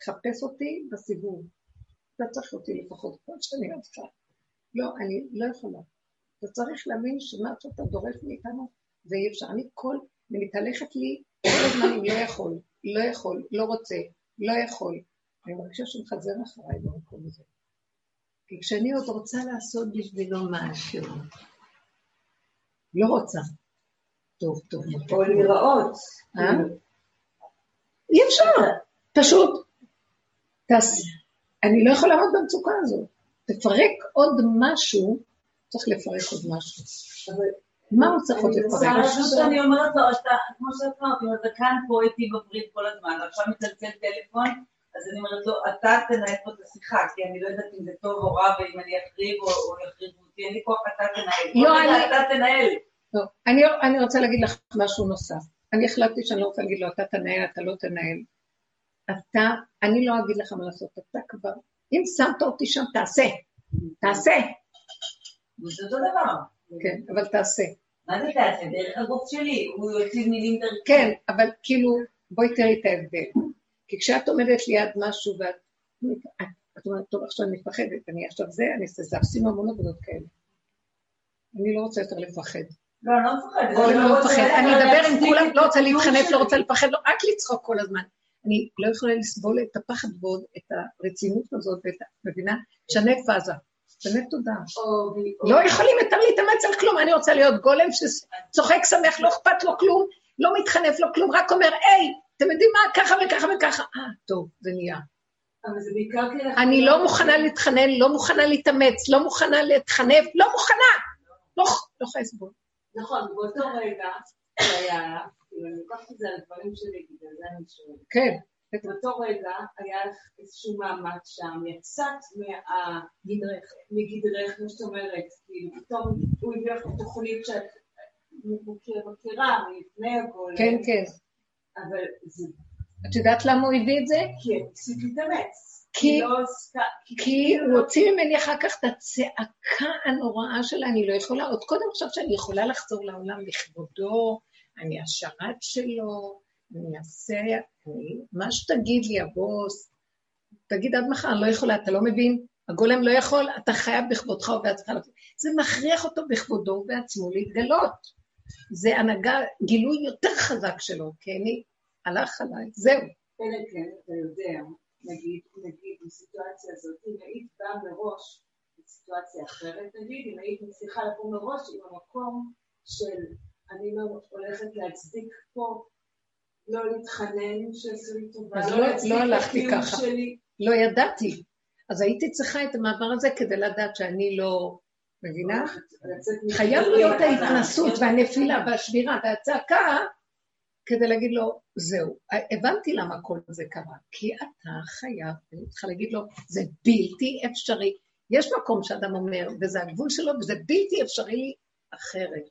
חפש אותי בסיבוב. אתה צריך אותי לפחות כמו שאני עושה. לא, אני לא יכולה. אתה צריך להאמין שמה שאתה דורש מאיתנו, זה אי אפשר. אני כל, אני מתהלכת לי כל הזמן אם לא יכול, לא יכול, לא רוצה, לא יכול. אני מרגישה שהוא מחזר אחריי במקום הזה. כי כשאני עוד רוצה לעשות בשבילו משהו, לא רוצה. טוב, טוב, או להיראות. אה? אי אפשר, פשוט. אני לא יכולה לעמוד במצוקה הזאת. תפרק עוד משהו, צריך לפרק עוד משהו. מה הוא צריך עוד אני לפרק? לעשות שאני אומרת לו, כמו שאת אמרת, אם אתה כאן פה איתי בברית כל הזמן, ועכשיו מצלצל טלפון, אז אני אומרת לו, אתה תנהל פה את השיחה, כי אני לא יודעת אם זה טוב או רע, ואם אני אחריב או או יחריבו אותי, אין לי כוח, אתה תנהל. לא, אני- אתה תנהל. לא, אני, אני רוצה להגיד לך משהו נוסף. אני החלטתי שאני לא רוצה להגיד לו, אתה תנהל, אתה לא תנהל. אתה, אני לא אגיד לך מה לעשות, אתה כבר, אם שמת אותי שם, תעשה, תעשה, זה אותו דבר. כן, אבל תעשה. מה זה תעשה? דרך הגוף שלי, הוא יוציא מילים דרך... כן, אבל כאילו, בואי תראי את ההבדל. כי כשאת עומדת ליד משהו ואת את, אומרת, טוב, עכשיו אני מפחדת, אני עכשיו זה, אני אעשה זה, עושים המון עבודות כאלה. אני לא רוצה יותר לפחד. לא, אני לא מפחדת. לא מפחד, אני אדבר עם כולם, לא רוצה להתחנף, לא. רוצה לפחד, לא, רק לצחוק כל הזמן. אני לא יכולה לסבול את הפחד ועוד את הרצינות הזאת ואת. מבינה? שנה פאזה. באמת תודה. לא יכולים יותר להתאמץ על כלום, אני רוצה להיות גולם שצוחק, שמח, לא אכפת לו כלום, לא מתחנף לו כלום, רק אומר, היי, אתם יודעים מה, ככה וככה וככה. אה, טוב, זה נהיה. אני לא מוכנה להתחנן, לא מוכנה להתאמץ, לא מוכנה להתחנף, לא מוכנה. לא, לא יכולה לסבול. נכון, באותו רגע היה, כאילו, אני לוקחת את זה על הדברים שלי, בגלל זה אני שואלת. כן, באותו רגע היה לך איזשהו מאמץ שם, יצאת מגדרך, כמו שאת אומרת, כאילו פתאום הוא הביא לך את התוכנית שאת מכיר- מכירה מלפני הכל, כן, כן. אבל זה את יודעת למה הוא הביא את זה? כי הפסיק להתאמץ. כי- לא כי הוא הוציא ממני אחר כך את הצעקה הנוראה שלה, אני לא יכולה, עוד קודם חשבת שאני יכולה לחזור לעולם לכבודו, אני השרת שלו, אני אעשה, אני, מה שתגיד לי הבוס, תגיד עד מחר, אני לא יכולה, אתה לא מבין? הגולם לא יכול, אתה חייב בכבודך ובעצמך. זה מכריח אותו בכבודו ובעצמו להתגלות. זה הנהגה, גילוי יותר חזק שלו, כי אני, הלך עליי, זהו. אלא כן, אתה יודע, נגיד, נגיד, בסיטואציה הזאת, אם היית באה מראש בסיטואציה אחרת, נגיד, אם היית מצליחה לבוא מראש עם המקום של אני לא הולכת להצדיק פה, לא להתחנן שעשו לי טובה, אז לא לא- לא הלכתי ככה. שלי. לא ידעתי. אז הייתי צריכה את המעבר הזה כדי לדעת שאני לא מבינה? לצאת חייב להיות ההתנסות והנפילה והשבירה והצעקה כדי להגיד לו, זהו, הבנתי למה כל זה קרה. כי אתה חייב, אני צריכה להגיד לו, זה בלתי אפשרי. יש מקום שאדם אומר, וזה הגבול שלו, וזה בלתי אפשרי לי אחרת.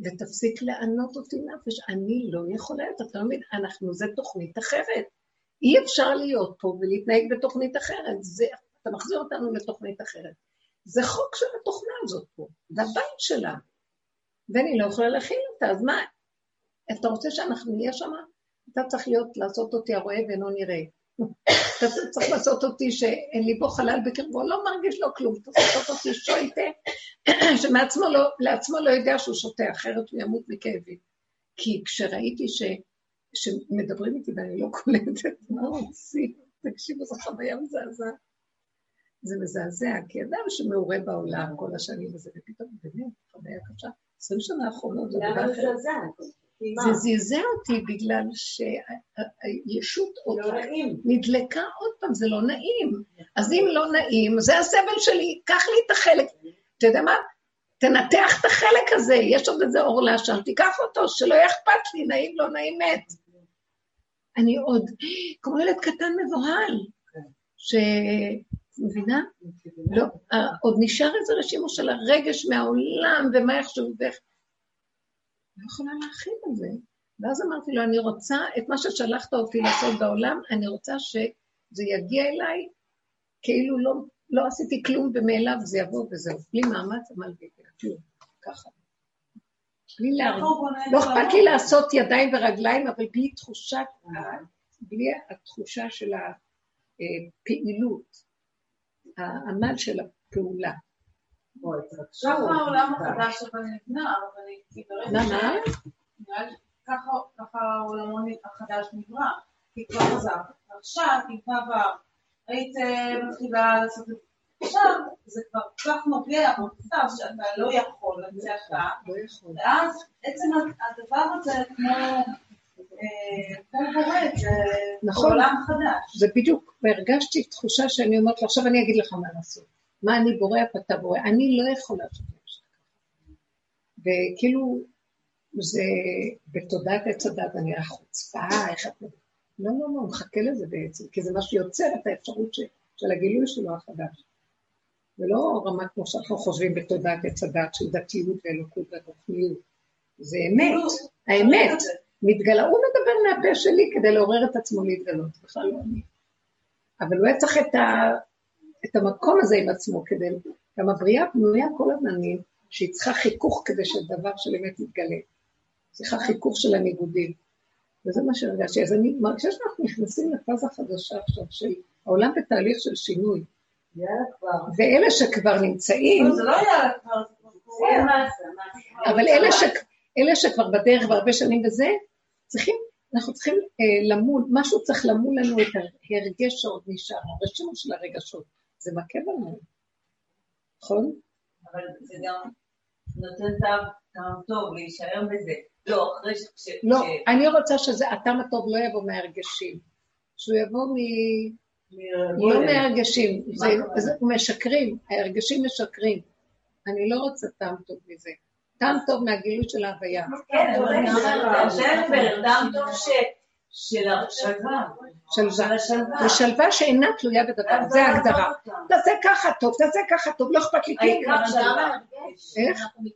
ותפסיק לענות אותי נפש, אני לא יכולה יותר, אתה לא מבין, אנחנו, זה תוכנית אחרת. אי אפשר להיות פה ולהתנהג בתוכנית אחרת. זה, אתה מחזיר אותנו לתוכנית אחרת. זה חוק של התוכנה הזאת פה, זה הבית שלה. ואני לא יכולה להכין אותה, אז מה, אתה רוצה שאנחנו נהיה שם? אתה צריך להיות, לעשות אותי הרואה ואינו נראה. אתה צריך לעשות אותי שאין לי בו חלל בקרבו, לא מרגיש לו כלום, אתה צריך לעשות אותי שויטה, שמעצמו לא, לעצמו לא יודע שהוא שותה, אחרת הוא ימות מכאבים. כי כשראיתי ש, שמדברים איתי ואני לא קולטת מה רוצים, תקשיבו, זו חוויה מזעזעת. זה מזעזע, כי אדם שמעורה בעולם כל השנים הזה, ופתאום באמת, חוויה קשה. עשרים שנה האחרונות זה דבר אחר. זה זעזע אותי בגלל שהישות עוד לא נדלקה עוד פעם, זה לא נעים. אז אם לא נעים, זה הסבל שלי, קח לי את החלק. אתה יודע מה? תנתח את החלק הזה, יש עוד איזה אור לעשן, תיקח אותו, שלא יהיה אכפת לי, נעים, לא נעים, מת. אני עוד, כמו ילד קטן מבוהל, ש... מבינה? לא, עוד נשאר איזה רשימו של הרגש מהעולם, ומה יחשבו ואיך... לא יכולה להכין את זה. ואז אמרתי לו, אני רוצה את מה ששלחת אותי לעשות בעולם, אני רוצה שזה יגיע אליי כאילו לא, לא עשיתי כלום ומאליו זה יבוא וזהו. בלי מאמץ, עמלתי כלום, ככה. בלי להרגיש. לא אכפת לי לעשות ידיים ורגליים, אבל בלי תחושת, בלי התחושה של הפעילות, העמל של הפעולה. ככה העולם החדש אבל נבנה, אבל מה, מה? ככה העולם החדש נברא, כי כבר חזר. עכשיו, אם כבר היית מתחילה לעשות את זה עכשיו, זה כבר כל כך נוגע במצב שאתה לא יכול לצאת ואז עצם הדבר הזה כמו... כמו קורה, זה בדיוק, והרגשתי תחושה שאני אומרת לו, עכשיו אני אגיד לך מה לעשות. מה אני בורא, אתה בורא. אני לא יכולה לעשות וכאילו, זה בתודעת עץ הדת, אני רואה חוצפה, איך את... לא, לא, לא, מחכה לזה בעצם, כי זה מה שיוצר את האפשרות ש, של הגילוי שלו החדש. זה לא רמה כמו שאנחנו חושבים בתודעת עץ הדת של דתיות ואלוקות ורוחניות. זה אמת, האמת. מתגלה, הוא מדבר מהפה שלי כדי לעורר את עצמו להתגלות, בכלל לא אני. אבל הוא היה צריך את, ה, את המקום הזה עם עצמו כדי, גם הבריאה בנויה כל הזמנים, שהיא צריכה חיכוך כדי שדבר של אמת יתגלה. צריכה חיכוך של הניגודים. וזה מה שהרגשתי. אז אני מרגישה שאנחנו נכנסים לפאזה חדשה עכשיו, של העולם בתהליך של שינוי. יאללה כבר. ואלה שכבר נמצאים... זה לא יאללה כבר. אבל אלה, שכבר בדרך והרבה שנים בזה, צריכים, אנחנו צריכים אה, למול, משהו צריך למול לנו את ההרגש שעוד נשאר, הרשימו של הרגשות. זה מכה בנו, נכון? אבל זה גם נותן טעם טוב להישאר בזה. לא, אחרי ש... לא, אני רוצה שזה, הטעם הטוב לא יבוא מהרגשים, שהוא יבוא מ... לא מהרגשים, זה משקרים, ההרגשים משקרים. אני לא רוצה טעם טוב מזה. טעם טוב מהגילוי של ההוויה. כן, אבל טעם טוב של השלווה. שלווה. ושלווה שאינה תלויה בדבר, זה ההגדרה. תעשה ככה טוב, תעשה ככה טוב, לא אכפת לי כלום. איך? אנחנו